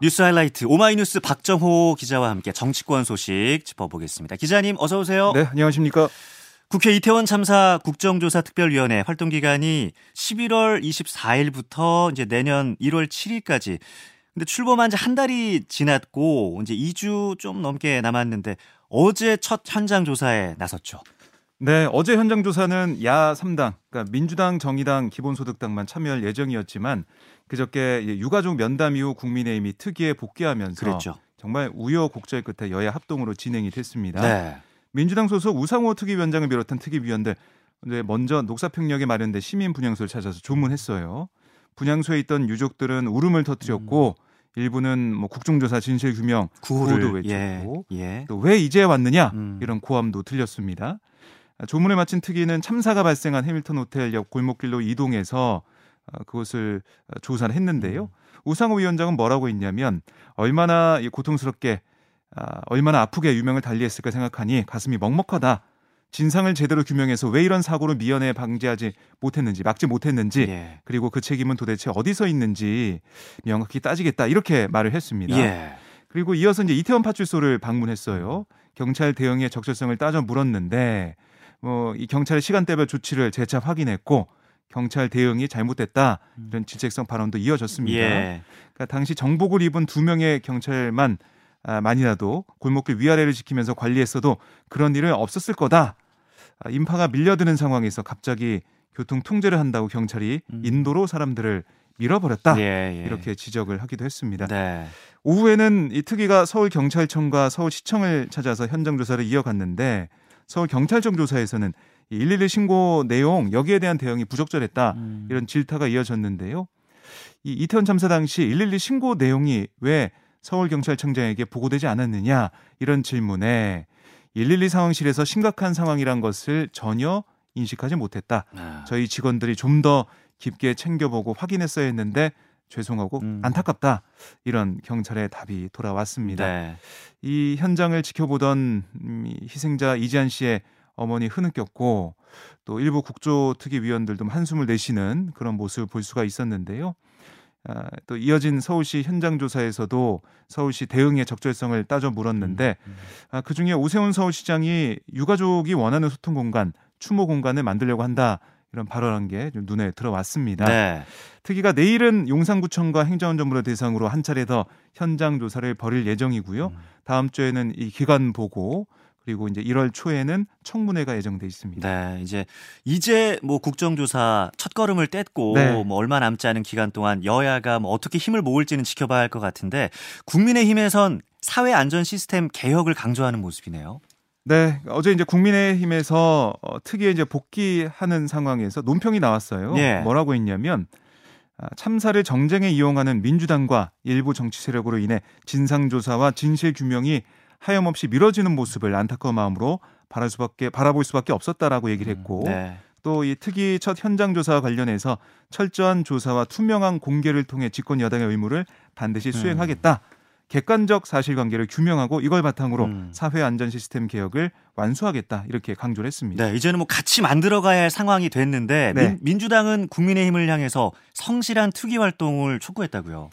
뉴스 하이라이트 오마이뉴스 박정호 기자와 함께 정치권 소식 짚어보겠습니다. 기자님 어서 오세요. 네, 안녕하십니까? 국회 이태원 참사 국정조사 특별위원회 활동 기간이 11월 24일부터 이제 내년 1월 7일까지. 근데 출범한 지 한 달이 지났고 이제 2주 좀 넘게 남았는데 어제 첫 현장 조사에 나섰죠. 네, 어제 현장 조사는 야 3당, 그러니까 민주당, 정의당, 기본소득당만 참여할 예정이었지만 그저께 유가족 면담 이후 국민의힘이 특위에 복귀하면서 그랬죠. 정말 우여곡절 끝에 여야 합동으로 진행이 됐습니다. 네. 민주당 소속 우상호 특위위원장을 비롯한 특위위원들 먼저 녹사평역에 마련된 시민 분향소를 찾아서 조문했어요. 분향소에 있던 유족들은 울음을 터뜨렸고 음. 일부는 뭐 국정조사 진실 규명 구호도 외쳤고 예, 예. 또왜 이제 왔느냐 음. 이런 고함도 들렸습니다. 조문을 마친 특위는 참사가 발생한 해밀턴 호텔 옆 골목길로 이동해서 어, 그것을 조사를 했는데요. 음. 우상호 위원장은 뭐라고 했냐면 얼마나 고통스럽게 아, 얼마나 아프게 유명을 달리했을까 생각하니 가슴이 먹먹하다. 진상을 제대로 규명해서 왜 이런 사고를 미연에 방지하지 못했는지 막지 못했는지 예. 그리고 그 책임은 도대체 어디서 있는지 명확히 따지겠다 이렇게 말을 했습니다. 예. 그리고 이어서 이제 이태원 파출소를 방문했어요. 경찰 대응의 적절성을 따져 물었는데 뭐이 경찰의 시간대별 조치를 재차 확인했고 경찰 대응이 잘못됐다 이런 질책성 발언도 이어졌습니다. 예. 그러니까 당시 정복을 입은 두 명의 경찰만 아, 만이라도 골목길 위아래를 지키면서 관리했어도 그런 일은 없었을 거다. 아, 인파가 밀려드는 상황에서 갑자기 교통 통제를 한다고 경찰이 음. 인도로 사람들을 밀어버렸다. 예, 예. 이렇게 지적을 하기도 했습니다. 네. 오후에는 이 특위가 서울 경찰청과 서울 시청을 찾아서 현장 조사를 이어갔는데 서울 경찰청 조사에서는 112 신고 내용 여기에 대한 대응이 부적절했다 음. 이런 질타가 이어졌는데요. 이 이태원 참사 당시 112 신고 내용이 왜 서울경찰청장에게 보고되지 않았느냐 이런 질문에 112 상황실에서 심각한 상황이란 것을 전혀 인식하지 못했다. 아. 저희 직원들이 좀 더 깊게 챙겨보고 확인했어야 했는데 죄송하고 음. 안타깝다 이런 경찰의 답이 돌아왔습니다. 네. 이 현장을 지켜보던 희생자 이지한 씨의 어머니 흐느꼈고 또 일부 국조특위위원들도 한숨을 내쉬는 그런 모습을 볼 수가 있었는데요. 아, 또 이어진 서울시 현장 조사에서도 서울시 대응의 적절성을 따져 물었는데 음, 음. 아, 그 중에 오세훈 서울시장이 유가족이 원하는 소통 공간, 추모 공간을 만들려고 한다. 이런 발언한 게 눈에 들어왔습니다. 네. 특위가 내일은 용산구청과 행정안전부를 대상으로 한 차례 더 현장 조사를 벌일 예정이고요. 음. 다음 주에는 이 기관 보고 그리고 이제 1월 초에는 청문회가 예정돼 있습니다. 네, 이제 이제 뭐 국정조사 첫 걸음을 뗐고 네. 뭐 얼마 남지 않은 기간 동안 여야가 뭐 어떻게 힘을 모을지는 지켜봐야 할 것 같은데 국민의힘에선 사회 안전 시스템 개혁을 강조하는 모습이네요. 네, 어제 이제 국민의힘에서 어, 특위에 이제 복귀하는 상황에서 논평이 나왔어요. 예. 뭐라고 했냐면 아, 참사를 정쟁에 이용하는 민주당과 일부 정치 세력으로 인해 진상조사와 진실 규명이 하염없이 미뤄지는 모습을 안타까운 마음으로 바랄 수밖에 바라볼 수밖에 없었다라고 얘기를 음, 했고 음, 네. 또이 특위 첫 현장 조사와 관련해서 철저한 조사와 투명한 공개를 통해 집권 여당의 의무를 반드시 음. 수행하겠다. 음. 객관적 사실관계를 규명하고 이걸 바탕으로 음. 사회 안전 시스템 개혁을 완수하겠다 이렇게 강조를 했습니다. 네, 이제는 뭐 같이 만들어가야 할 상황이 됐는데 네. 민, 주당은 국민의힘을 향해서 성실한 투기 활동을 촉구했다고요.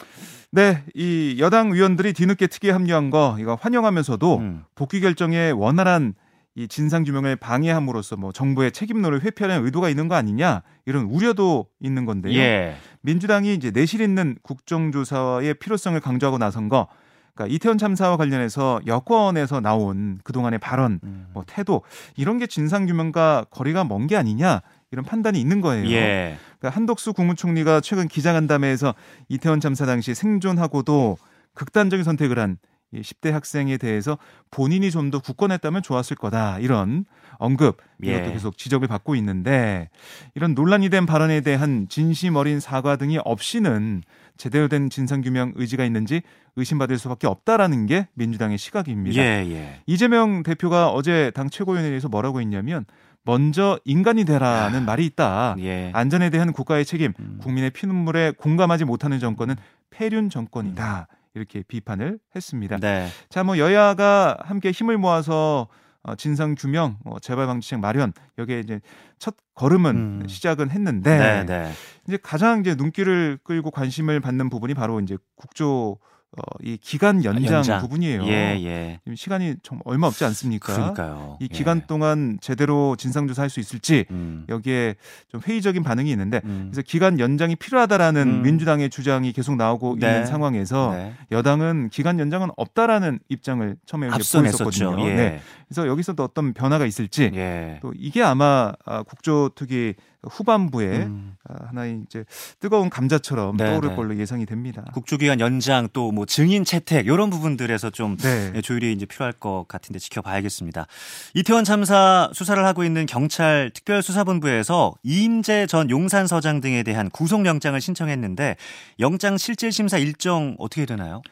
네, 이 여당 위원들이 뒤늦게 특위에 합류한 거 이거 환영하면서도 음. 복귀 결정에 원활한 이 진상 규명을 방해함으로써 뭐 정부의 책임론을 회피하려는 의도가 있는 거 아니냐 이런 우려도 있는 건데요. 예. 민주당이 이제 내실 있는 국정조사의 필요성을 강조하고 나선 거 그러니까 이태원 참사와 관련해서 여권에서 나온 그동안의 발언, 음. 뭐 태도 이런 게 진상 규명과 거리가 먼 게 아니냐 이런 판단이 있는 거예요. 예. 그러니까 한덕수 국무총리가 최근 기자간담회에서 이태원 참사 당시 생존하고도 극단적인 선택을 한 10대 학생에 대해서 본인이 좀 더 굳건했다면 좋았을 거다. 이런 언급, 이것도 예. 계속 지적을 받고 있는데 이런 논란이 된 발언에 대한 진심 어린 사과 등이 없이는 제대로 된 진상규명 의지가 있는지 의심받을 수밖에 없다라는 게 민주당의 시각입니다. 예, 예. 이재명 대표가 어제 당 최고위원회에서 뭐라고 했냐면 먼저 인간이 되라는 아, 말이 있다. 예. 안전에 대한 국가의 책임, 음. 국민의 피눈물에 공감하지 못하는 정권은 폐륜 정권이다. 음. 이렇게 비판을 했습니다. 네. 자, 뭐 여야가 함께 힘을 모아서 어, 진상 규명, 어, 재발 방지책 마련 여기에 이제 첫 걸음은 음. 시작은 했는데 네, 네. 이제 가장 이제 눈길을 끌고 관심을 받는 부분이 바로 이제 국조 어, 이 기간 연장, 연장. 부분이에요. 예, 예. 시간이 좀 얼마 없지 않습니까? 그러니까요. 이 기간 예. 동안 제대로 진상 조사할 수 있을지 음. 여기에 좀 회의적인 반응이 있는데 음. 그래서 기간 연장이 필요하다라는 음. 민주당의 주장이 계속 나오고 네. 있는 상황에서 네. 여당은 기간 연장은 없다라는 입장을 처음에 보였었거든요. 예. 네. 그래서 여기서도 어떤 변화가 있을지 예. 또 이게 아마 아, 국조특위 후반부에 음. 아, 하나의 이제 뜨거운 감자처럼 네, 떠오를 네. 걸로 예상이 됩니다. 국주기간 연장 또뭐 증인 채택 이런 부분들에서 좀 네. 예, 조율이 이제 필요할 것 같은데 지켜봐야겠습니다. 이태원 참사 수사를 하고 있는 경찰 특별수사본부에서 이임재 전 용산서장 등에 대한 구속영장을 신청했는데 영장 실질 심사 일정 어떻게 되나요?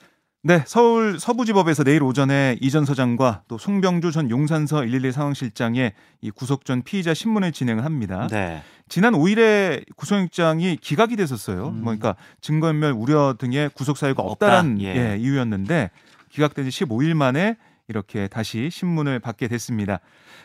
네, 서울 서부지법에서 내일 오전에 이 전 서장과 또 송병주 전 용산서 112 상황실장의 이 구속 전 피의자 신문을 진행을 합니다. 네. 지난 5일에 구속영장이 기각이 됐었어요. 음. 뭐 그러니까 증거인멸 우려 등의 구속 사유가 없다란 없다. 예. 예, 이유였는데 기각된 지 15일 만에 이렇게 다시 신문을 받게 됐습니다.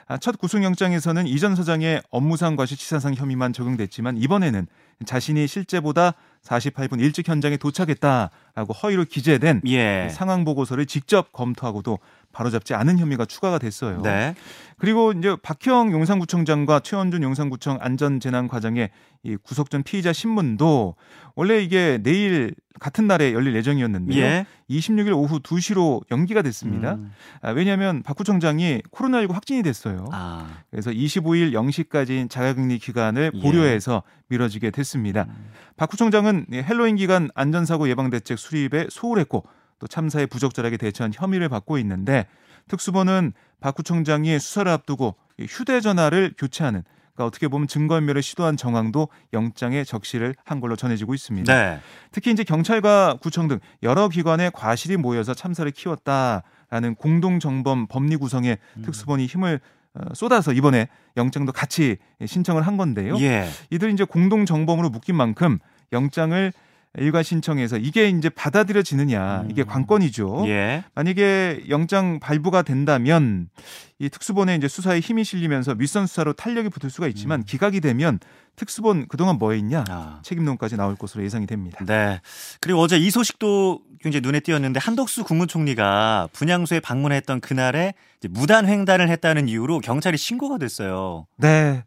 아, 첫 구속영장에서는 이전 서장의 업무상 과실치사상 혐의만 적용됐지만 이번에는 자신이 실제보다 48분 일찍 현장에 도착했다라고 허위로 기재된 예. 상황 보고서를 직접 검토하고도 바로잡지 않은 혐의가 추가가 됐어요. 네. 그리고 이제 박형 용산구청장과 최원준 용산구청 안전재난과장의 이 구속 전 피의자 신문도 원래 이게 내일 같은 날에 열릴 예정이었는데요. 예. 26일 오후 2시로 연기가 됐습니다. 음. 아, 왜냐하면 박 구청장이 코로나19 확진이 됐어요. 아. 그래서 25일 0시까지인 자가격리 기간을 예. 보류해서 미뤄지게 됐습니다. 음. 박 구청장은 헬로윈 기간 안전사고 예방대책 수립에 소홀했고 또 참사에 부적절하게 대처한 혐의를 받고 있는데 특수본은 박 구청장이 수사를 앞두고 휴대전화를 교체하는 그러니까 어떻게 보면 증거인멸을 시도한 정황도 영장에 적시를 한 걸로 전해지고 있습니다. 네. 특히 이제 경찰과 구청 등 여러 기관의 과실이 모여서 참사를 키웠다라는 공동 정범 법리 구성에 음. 특수본이 힘을 어, 쏟아서 이번에 영장도 같이 신청을 한 건데요. 예. 이들 이제 공동 정범으로 묶인 만큼 영장을 일괄 신청해서 이게 이제 받아들여지느냐 이게 음. 관건이죠. 예. 만약에 영장 발부가 된다면 이 특수본의 이제 수사에 힘이 실리면서 윗선 수사로 탄력이 붙을 수가 있지만 음. 기각이 되면 특수본 그동안 뭐 했냐 아. 책임론까지 나올 것으로 예상이 됩니다. 네. 그리고 어제 이 소식도 굉장히 눈에 띄었는데 한덕수 국무총리가 분향소에 방문했던 그날에 무단 횡단을 했다는 이유로 경찰이 신고가 됐어요. 네.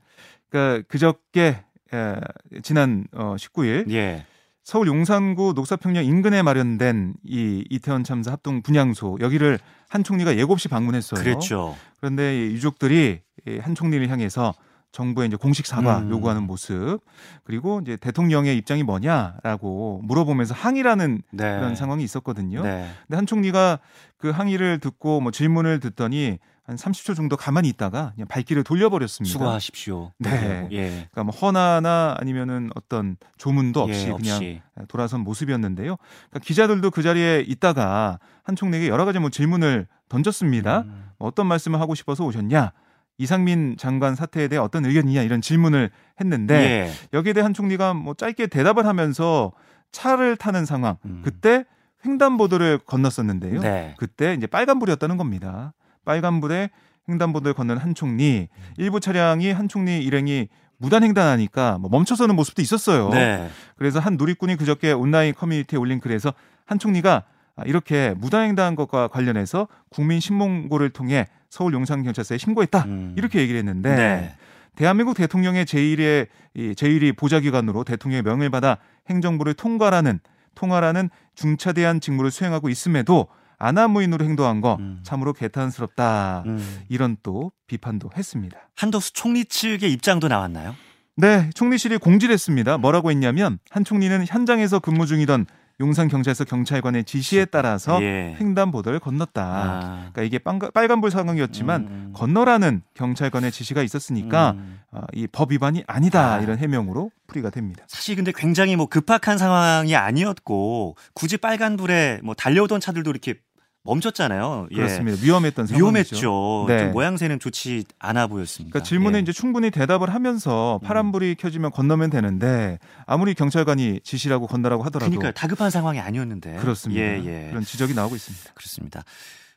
그러니까 그저께 에, 지난 어 19일 예. 서울 용산구 녹사평역 인근에 마련된 이 이태원 참사 합동 분향소 여기를 한 총리가 예고 없이 방문했어요. 그렇죠. 그런데 유족들이 한 총리를 향해서 정부에 이제 공식 사과 음. 요구하는 모습 그리고 이제 대통령의 입장이 뭐냐라고 물어보면서 항의라는 네. 그런 상황이 있었거든요. 네. 근데 한 총리가 그 항의를 듣고 뭐 질문을 듣더니 한 30초 정도 가만히 있다가 그냥 발길을 돌려버렸습니다. 수고하십시오. 네. 예. 그러니까 뭐 허나나 아니면은 어떤 조문도 없이, 예, 없이. 그냥 돌아선 모습이었는데요. 그러니까 기자들도 그 자리에 있다가 한 총리에게 여러 가지 뭐 질문을 던졌습니다. 음. 뭐 어떤 말씀을 하고 싶어서 오셨냐? 이상민 장관 사태에 대해 어떤 의견이냐 이런 질문을 했는데 예. 여기에 대해 한 총리가 뭐 짧게 대답을 하면서 차를 타는 상황 음. 그때 횡단보도를 건넜었는데요. 네. 그때 이제 빨간불이었다는 겁니다. 빨간불에 횡단보도를 건넌 한 총리 일부 차량이 한 총리 일행이 무단 횡단하니까 뭐 멈춰서는 모습도 있었어요. 네. 그래서 한 누리꾼이 그저께 온라인 커뮤니티에 올린 글에서 한 총리가 이렇게 무단 횡단한 것과 관련해서 국민 신문고를 통해 서울 용산경찰서에 신고했다 음. 이렇게 얘기를 했는데 네. 대한민국 대통령의 제1의 제1위 보좌기관으로 대통령의 명을 받아 행정부를 통과라는 통화라는 중차대한 직무를 수행하고 있음에도 아나무인으로 행동한 거 음. 참으로 개탄스럽다. 음. 이런 또 비판도 했습니다. 한덕수 총리 측의 입장도 나왔나요? 네, 총리실이 공지를 했습니다. 뭐라고 했냐면 한 총리는 현장에서 근무 중이던 용산경찰서 경찰관의 지시에 따라서 예. 횡단보도를 건넜다. 아. 그러니까 이게 빨간불 상황이었지만 음, 음. 건너라는 경찰관의 지시가 있었으니까 음. 어, 이법 위반이 아니다 아. 이런 해명으로 풀이가 됩니다. 사실 근데 굉장히 뭐 급박한 상황이 아니었고 굳이 빨간불에 뭐 달려오던 차들도 이렇게 멈췄잖아요. 예. 그렇습니다. 위험했던 상황이죠. 위험했죠. 네. 모양새는 좋지 않아 보였습니다. 그러니까 질문에 예. 이제 충분히 대답을 하면서 음. 파란불이 음. 켜지면 건너면 되는데 아무리 경찰관이 지시라고 건너라고 하더라도 그러니까 다급한 상황이 아니었는데 그렇습니다. 예, 예. 그런 지적이 나오고 있습니다. 그렇습니다.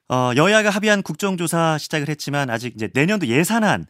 어, 여야가 합의한 국정조사 시작을 했지만 아직 이제 내년도 예산안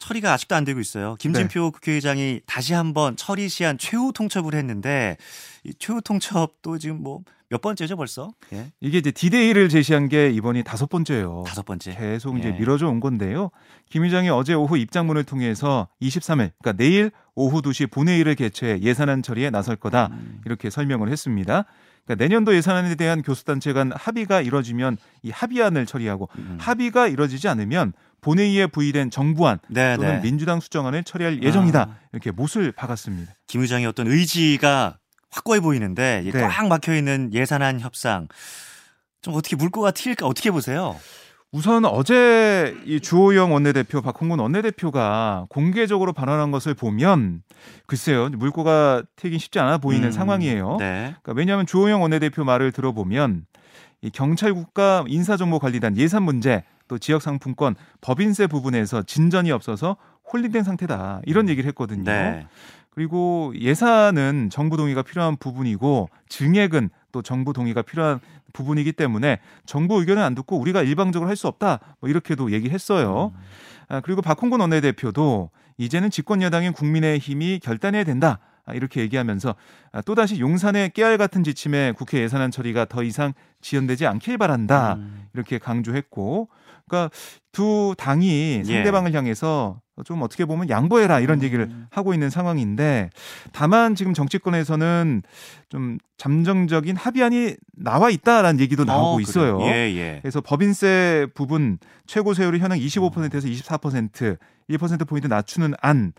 처리가 아직도 안 되고 있어요. 김진표 네. 국회의장이 다시 한번 처리 시한 최후 통첩을 했는데 이 최후 통첩도 지금 뭐 몇 번째죠 벌써? 예. 이게 이제 디데이를 제시한 게 이번이 다섯 번째예요. 다섯 번째. 계속 이제 예. 미뤄져 온 건데요. 김 위장이 어제 오후 입장문을 통해서 23일, 그러니까 내일 오후 2시 본회의를 개최해 예산안 처리에 나설 거다 음. 이렇게 설명을 했습니다. 그러니까 내년도 예산안에 대한 교수단체 간 합의가 이뤄지면 이 합의안을 처리하고 음. 합의가 이뤄지지 않으면 본회의에 부의된 정부안 네, 또는 네. 민주당 수정안을 처리할 예정이다 아. 이렇게 못을 박았습니다. 김 의장의 어떤 의지가 확고해 보이는데 네. 꽉 막혀 있는 예산안 협상 좀 어떻게 물꼬가 튈까 어떻게 보세요? 우선 어제 이 주호영 원내대표, 박홍근 원내대표가 공개적으로 발언한 것을 보면 글쎄요 물꼬가 튀긴 쉽지 않아 보이는 음, 상황이에요. 네. 그러니까 왜냐하면 주호영 원내대표 말을 들어보면 이 경찰국가 인사정보관리단 예산 문제 또 지역상품권 법인세 부분에서 진전이 없어서 홀링된 상태다 이런 얘기를 했거든요. 네. 그리고 예산은 정부 동의가 필요한 부분이고 증액은 또 정부 동의가 필요한 부분이기 때문에 정부 의견을 안 듣고 우리가 일방적으로 할 수 없다 뭐 이렇게도 얘기했어요. 아, 그리고 박홍근 원내대표도 이제는 집권 여당인 국민의힘이 결단해야 된다. 아, 이렇게 얘기하면서 아, 또다시 용산의 깨알 같은 지침에 국회 예산안 처리가 더 이상 지연되지 않길 바란다. 음. 이렇게 강조했고 그러니까 두 당이 예. 상대방을 예. 향해서 좀 어떻게 보면 양보해라 이런 음. 얘기를 하고 있는 상황인데 다만 지금 정치권에서는 좀 잠정적인 합의안이 나와 있다라는 얘기도 나오고 어, 있어요. 예, 예. 그래서 법인세 부분 최고 세율을 현행 25%에서 24% 1% 포인트 낮추는 안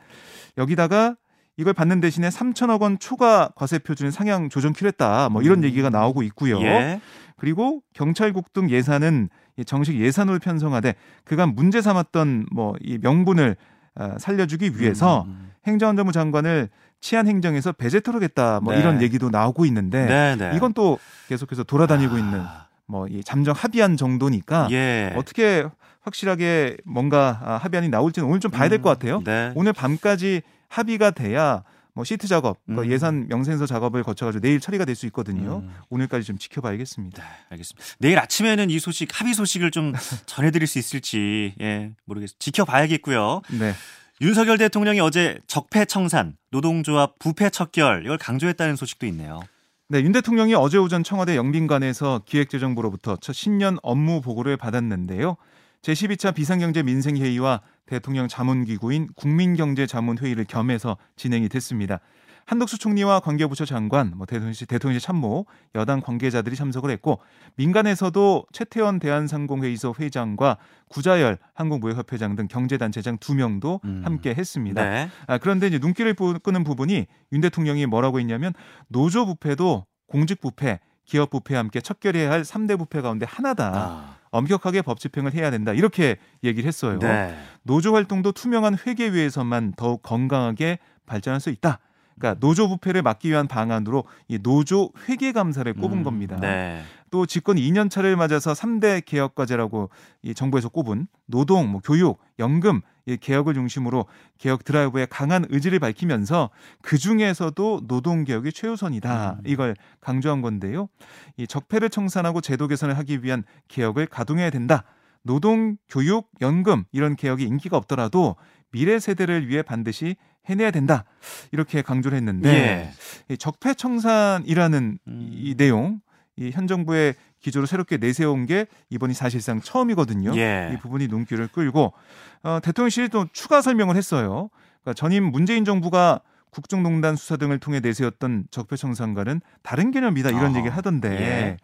여기다가 이걸 받는 대신에 3천억 원 초과 과세 표준 상향 조정 필요했다. 뭐 이런 음. 얘기가 나오고 있고요. 예. 그리고 경찰국 등 예산은 정식 예산으로 편성하되 그간 문제 삼았던 뭐 이 명분을 어, 살려주기 위해서 음, 음. 행정안전부 장관을 치안 행정에서 배제토록했다 뭐 네. 이런 얘기도 나오고 있는데 네, 네. 이건 또 계속해서 돌아다니고 아. 있는 뭐 이 잠정 합의안 정도니까 예. 어떻게 확실하게 뭔가 아, 합의안이 나올지는 오늘 좀 봐야 될것 음, 같아요. 네. 오늘 밤까지 합의가 돼야 뭐 시트 작업, 그 음. 예산 명세서 작업을 거쳐가지고 내일 처리가 될 수 있거든요. 음. 오늘까지 좀 지켜봐야겠습니다. 네, 알겠습니다. 내일 아침에는 이 소식 합의 소식을 좀 전해드릴 수 있을지 예 모르겠습니다. 지켜봐야겠고요. 네. 윤석열 대통령이 어제 적폐 청산, 노동조합 부패 척결 이걸 강조했다는 소식도 있네요. 네, 윤 대통령이 어제 오전 청와대 영빈관에서 기획재정부로부터 첫 신년 업무 보고를 받았는데요. 제12차 비상경제 민생회의와 대통령 자문기구인 국민경제자문회의를 겸해서 진행이 됐습니다. 한덕수 총리와 관계부처 장관, 뭐 대통령실, 대통령실 참모, 여당 관계자들이 참석을 했고 민간에서도 최태원 대한상공회의소 회장과 구자열 한국무역협회장 등 경제단체장 두 명도 음. 함께 했습니다. 네. 아, 그런데 이제 눈길을 끄는 부분이 윤 대통령이 뭐라고 했냐면 노조 부패도 공직 부패, 기업 부패와 함께 척결해야 할 3대 부패 가운데 하나다. 아. 엄격하게 법 집행을 해야 된다. 이렇게 얘기를 했어요. 네. 노조 활동도 투명한 회계 위에서만 더욱 건강하게 발전할 수 있다. 그러니까 노조 부패를 막기 위한 방안으로 이 노조 회계 감사를 꼽은 음, 겁니다. 네. 또 집권 2년 차를 맞아서 3대 개혁 과제라고 이 정부에서 꼽은 노동, 뭐 교육, 연금 이 개혁을 중심으로 개혁 드라이브에 강한 의지를 밝히면서 그 중에서도 노동 개혁이 최우선이다. 음. 이걸 강조한 건데요. 이 적폐를 청산하고 제도 개선을 하기 위한 개혁을 가동해야 된다. 노동, 교육, 연금 이런 개혁이 인기가 없더라도 미래 세대를 위해 반드시 해내야 된다. 이렇게 강조를 했는데 예. 적폐 청산이라는 음. 이 내용 이현 정부의 기조로 새롭게 내세운 게 이번이 사실상 처음이거든요. 예. 이 부분이 눈길을 끌고 어, 대통령실이 또 추가 설명을 했어요. 그러니까 전임 문재인 정부가 국정농단 수사 등을 통해 내세웠던 적폐청산과는 다른 개념이다 이런 어, 얘기를 하던데 예.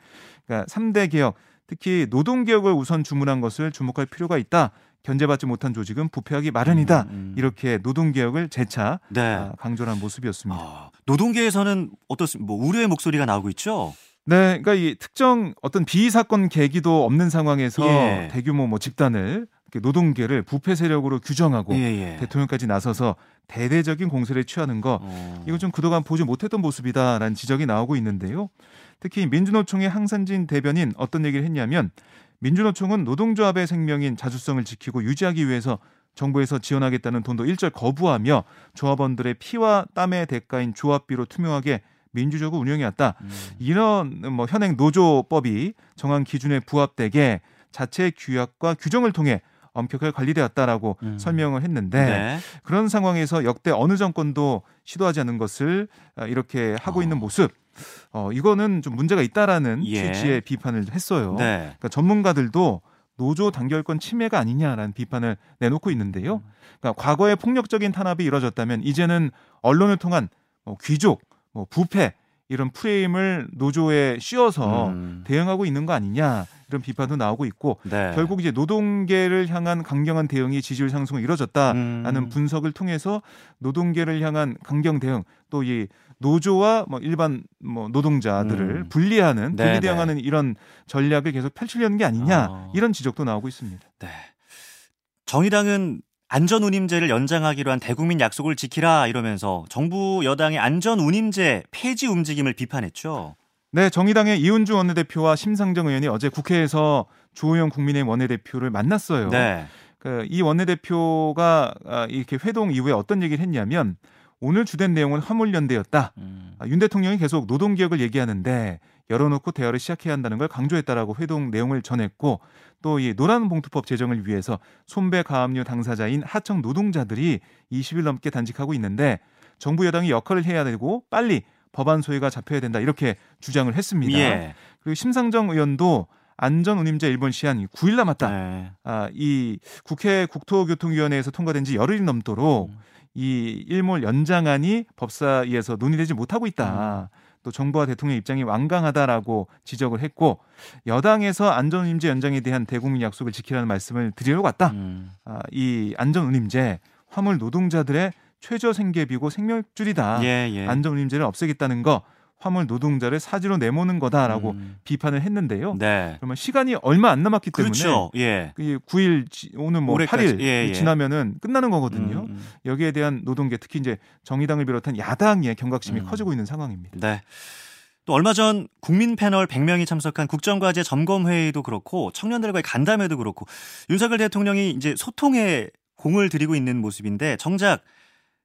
그러니까 3대 개혁 특히 노동 개혁을 우선 주문한 것을 주목할 필요가 있다. 견제받지 못한 조직은 부패하기 마련이다. 음, 음. 이렇게 노동 개혁을 재차 네. 아, 강조한 모습이었습니다. 아, 노동계에서는 어떻습니까? 뭐 우려의 목소리가 나오고 있죠. 네, 그러니까 이 특정 어떤 비위 사건 계기도 없는 상황에서 예. 대규모 뭐 집단을 노동계를 부패 세력으로 규정하고 예, 예. 대통령까지 나서서 대대적인 공세를 취하는 거 어. 이거 좀 그동안 보지 못했던 모습이다라는 지적이 나오고 있는데요. 특히 민주노총의 항산진 대변인 어떤 얘기를 했냐면 민주노총은 노동조합의 생명인 자주성을 지키고 유지하기 위해서 정부에서 지원하겠다는 돈도 일절 거부하며 조합원들의 피와 땀의 대가인 조합비로 투명하게 민주적으로 운영해왔다. 음. 이런 뭐 현행 노조법이 정한 기준에 부합되게 자체 규약과 규정을 통해 엄격하게 관리되었다라고 음. 설명을 했는데 네. 그런 상황에서 역대 어느 정권도 시도하지 않은 것을 이렇게 하고 어. 있는 모습 어, 이거는 좀 문제가 있다라는 예. 취지의 비판을 했어요. 네. 그러니까 전문가들도 노조 단결권 침해가 아니냐라는 비판을 내놓고 있는데요. 그러니까 과거에 폭력적인 탄압이 이뤄졌다면 이제는 언론을 통한 뭐 귀족, 뭐 부패 이런 프레임을 노조에 씌워서 음. 대응하고 있는 거 아니냐 이런 비판도 나오고 있고 네. 결국 이제 노동계를 향한 강경한 대응이 지지율 상승을 이뤄졌다라는 음. 분석을 통해서 노동계를 향한 강경 대응 또 이 노조와 뭐 일반 뭐 노동자들을 음. 분리하는 분리 네, 대응하는 네. 이런 전략을 계속 펼치려는 게 아니냐 어. 이런 지적도 나오고 있습니다. 네. 정의당은 안전운임제를 연장하기로 한 대국민 약속을 지키라 이러면서 정부 여당의 안전운임제 폐지 움직임을 비판했죠. 네, 정의당의 이은주 원내대표와 심상정 의원이 어제 국회에서 주호영 국민의힘 원내대표를 만났어요. 네. 그이 원내대표가 아, 이렇게 회동 이후에 어떤 얘기를 했냐면 오늘 주된 내용은 화물연대였다. 음. 아, 윤 대통령이 계속 노동개혁을 얘기하는데 열어놓고 대화를 시작해야 한다는 걸 강조했다라고 회동 내용을 전했고 또 이 노란 봉투법 제정을 위해서 손배 가압류 당사자인 하청 노동자들이 20일 넘게 단식하고 있는데 정부 여당이 역할을 해야 되고 빨리 법안 소위가 잡혀야 된다 이렇게 주장을 했습니다. 예. 그리고 심상정 의원도 안전 운임제 일본 시한이 9일 남았다. 네. 아, 이 국회 국토교통위원회에서 통과된 지 열흘이 넘도록 음. 이 일몰 연장안이 법사위에서 논의되지 못하고 있다. 음. 또 정부와 대통령 입장이 완강하다라고 지적을 했고 여당에서 안전운임제 연장에 대한 대국민 약속을 지키라는 말씀을 드리러 왔다. 음. 아, 이 안전운임제 화물 노동자들의 최저 생계비고 생명줄이다. 예, 예. 안전운임제를 없애겠다는 거 화물 노동자를 사지로 내모는 거다라고 음. 비판을 했는데요. 네. 그러면 시간이 얼마 안 남았기 때문에 그렇죠. 예. 9일 오늘 뭐 올해까지. 8일 예, 예. 지나면은 끝나는 거거든요. 음, 음. 여기에 대한 노동계 특히 이제 정의당을 비롯한 야당의 경각심이 음. 커지고 있는 상황입니다. 네. 또 얼마 전 국민 패널 100명이 참석한 국정과제 점검 회의도 그렇고 청년들과의 간담회도 그렇고 윤석열 대통령이 이제 소통에 공을 들이고 있는 모습인데 정작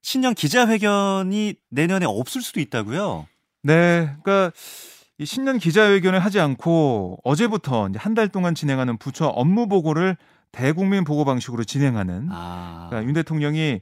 신년 기자회견이 내년에 없을 수도 있다고요. 네, 그러니까 이 신년 기자회견을 하지 않고 어제부터 한 달 동안 진행하는 부처 업무 보고를 대국민 보고 방식으로 진행하는 아. 그러니까 윤 대통령이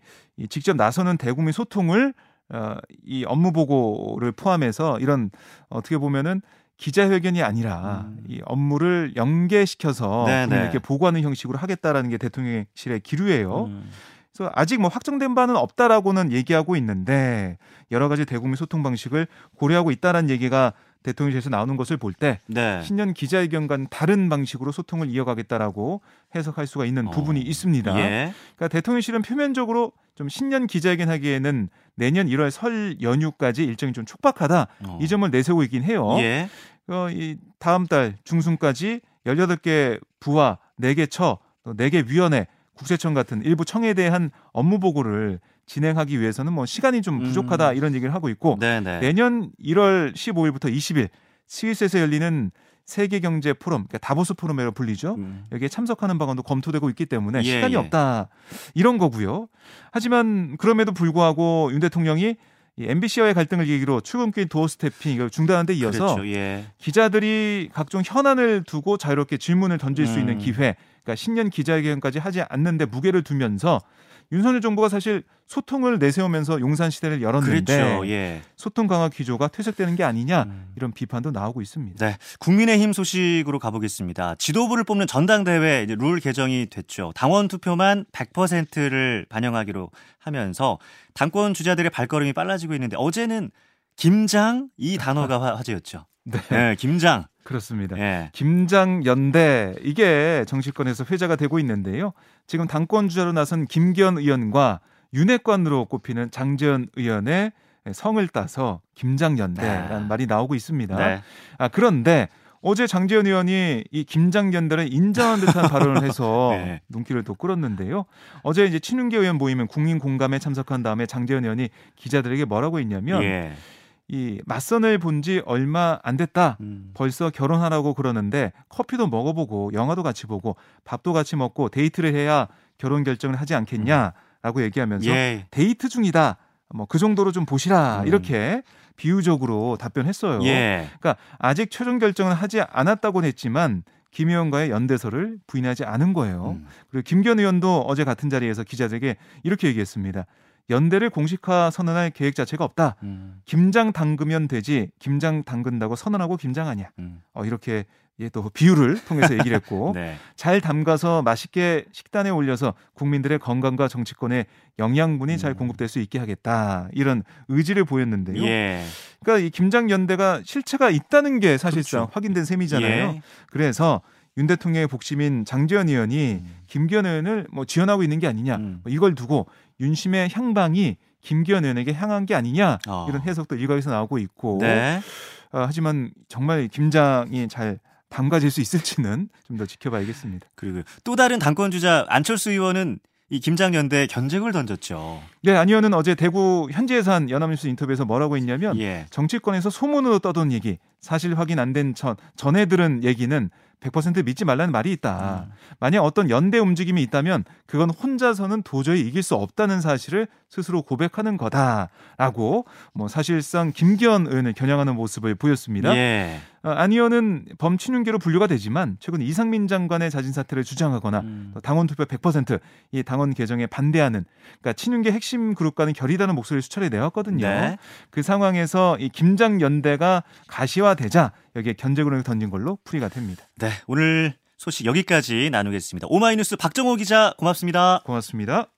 직접 나서는 대국민 소통을 어, 이 업무 보고를 포함해서 이런 어떻게 보면은 기자회견이 아니라 음. 이 업무를 연계시켜서 네, 네. 이렇게 보고하는 형식으로 하겠다라는 게 대통령실의 기류예요. 음. 그래서 아직 뭐 확정된 바는 없다라고는 얘기하고 있는데 여러 가지 대국민 소통 방식을 고려하고 있다라는 얘기가 대통령실에서 나오는 것을 볼때 네. 신년 기자회견과는 다른 방식으로 소통을 이어가겠다라고 해석할 수가 있는 어. 부분이 있습니다. 예. 그러니까 대통령실은 표면적으로 좀 신년 기자회견 하기에는 내년 1월 설 연휴까지 일정이 좀 촉박하다 어. 이 점을 내세우고 있긴 해요. 예. 어, 이 다음 달 중순까지 18개 부와 4개 처, 또 4개 위원회 국세청 같은 일부 청에 대한 업무 보고를 진행하기 위해서는 뭐 시간이 좀 음. 부족하다 음. 이런 얘기를 하고 있고 네네. 내년 1월 15일부터 20일 스위스에서 열리는 세계 경제 포럼, 그러니까 다보스 포럼이라고 불리죠. 음. 여기에 참석하는 방안도 검토되고 있기 때문에 예, 시간이 예. 없다 이런 거고요. 하지만 그럼에도 불구하고 윤 대통령이 이 MBC와의 갈등을 계기로 출근길 doorstepping 이걸 중단한 데 이어서 그렇죠, 예. 기자들이 각종 현안을 두고 자유롭게 질문을 던질 음. 수 있는 음. 기회 그러니까 신년 기자회견까지 하지 않는데 무게를 두면서 윤석열 정부가 사실 소통을 내세우면서 용산 시대를 열었는데 그렇죠. 예. 소통 강화 기조가 퇴색되는 게 아니냐 음. 이런 비판도 나오고 있습니다. 네, 국민의힘 소식으로 가보겠습니다. 지도부를 뽑는 전당대회 룰 개정이 됐죠. 당원 투표만 100%를 반영하기로 하면서 당권 주자들의 발걸음이 빨라지고 있는데 어제는 김장 이 단어가 화제였죠. 네. 네, 김장. 그렇습니다. 예. 김장 연대 이게 정치권에서 회자가 되고 있는데요. 지금 당권 주자로 나선 김기현 의원과 윤핵관으로 꼽히는 장재현 의원의 성을 따서 김장 연대라는 네. 말이 나오고 있습니다. 네. 아 그런데 어제 장재현 의원이 이 김장 연대를 인정한 듯한 발언을 해서 네. 눈길을 또 끌었는데요. 어제 이제 친윤계 의원 모임은 국민 공감에 참석한 다음에 장재현 의원이 기자들에게 뭐라고 했냐면 예. 이 맞선을 본 지 얼마 안 됐다. 음. 벌써 결혼하라고 그러는데 커피도 먹어보고 영화도 같이 보고 밥도 같이 먹고 데이트를 해야 결혼 결정을 하지 않겠냐라고 음. 얘기하면서 예. 데이트 중이다. 뭐 그 정도로 좀 보시라 음. 이렇게 비유적으로 답변했어요. 예. 그러니까 아직 최종 결정은 하지 않았다고는 했지만 김 의원과의 연대설을 부인하지 않은 거예요. 음. 그리고 김기현 의원도 어제 같은 자리에서 기자들에게 이렇게 얘기했습니다. 연대를 공식화 선언할 계획 자체가 없다. 음. 김장 담그면 되지 김장 담근다고 선언하고 김장하냐. 음. 어, 이렇게 예, 또 비유를 통해서 얘기를 했고 네. 잘 담가서 맛있게 식단에 올려서 국민들의 건강과 정치권에 영양분이 음. 잘 공급될 수 있게 하겠다 이런 의지를 보였는데요. 예. 그러니까 이 김장 연대가 실체가 있다는 게 사실상 그렇죠. 확인된 셈이잖아요. 예. 그래서 윤 대통령의 복심인 장재현 의원이 음. 김기현 의원을 뭐 지원하고 있는 게 아니냐 음. 뭐 이걸 두고 윤심의 향방이 김기현 의원에게 향한 게 아니냐 어. 이런 해석도 일각에서 나오고 있고 네. 어, 하지만 정말 김장이 잘 담가질 수 있을지는 좀 더 지켜봐야겠습니다. 그리고 또 다른 당권 주자 안철수 의원은 이 김장연대 견적을 던졌죠. 네, 안 의원은 어제 대구 현지예산 연합뉴스 인터뷰에서 뭐라고 했냐면 예. 정치권에서 소문으로 떠돈 얘기, 사실 확인 안 된 전, 전해 들은 얘기는 100% 믿지 말라는 말이 있다. 음. 만약 어떤 연대 움직임이 있다면 그건 혼자서는 도저히 이길 수 없다는 사실을 스스로 고백하는 거다라고 뭐 사실상 김기현 의원을 겨냥하는 모습을 보였습니다. 예. 어, 안 의원은 범친윤계로 분류가 되지만 최근 이상민 장관의 자진 사퇴를 주장하거나 음. 당원 투표 100%이 당원 개정에 반대하는 그러니까 친윤계 핵심 그룹과는 결이다는 목소리를 수차례 내왔거든요. 네. 그 상황에서 이 김장 연대가 가시화되자 여기에 견제구를 던진 걸로 풀이가 됩니다. 네, 오늘 소식 여기까지 나누겠습니다. 오마이뉴스 박정호 기자 고맙습니다. 고맙습니다.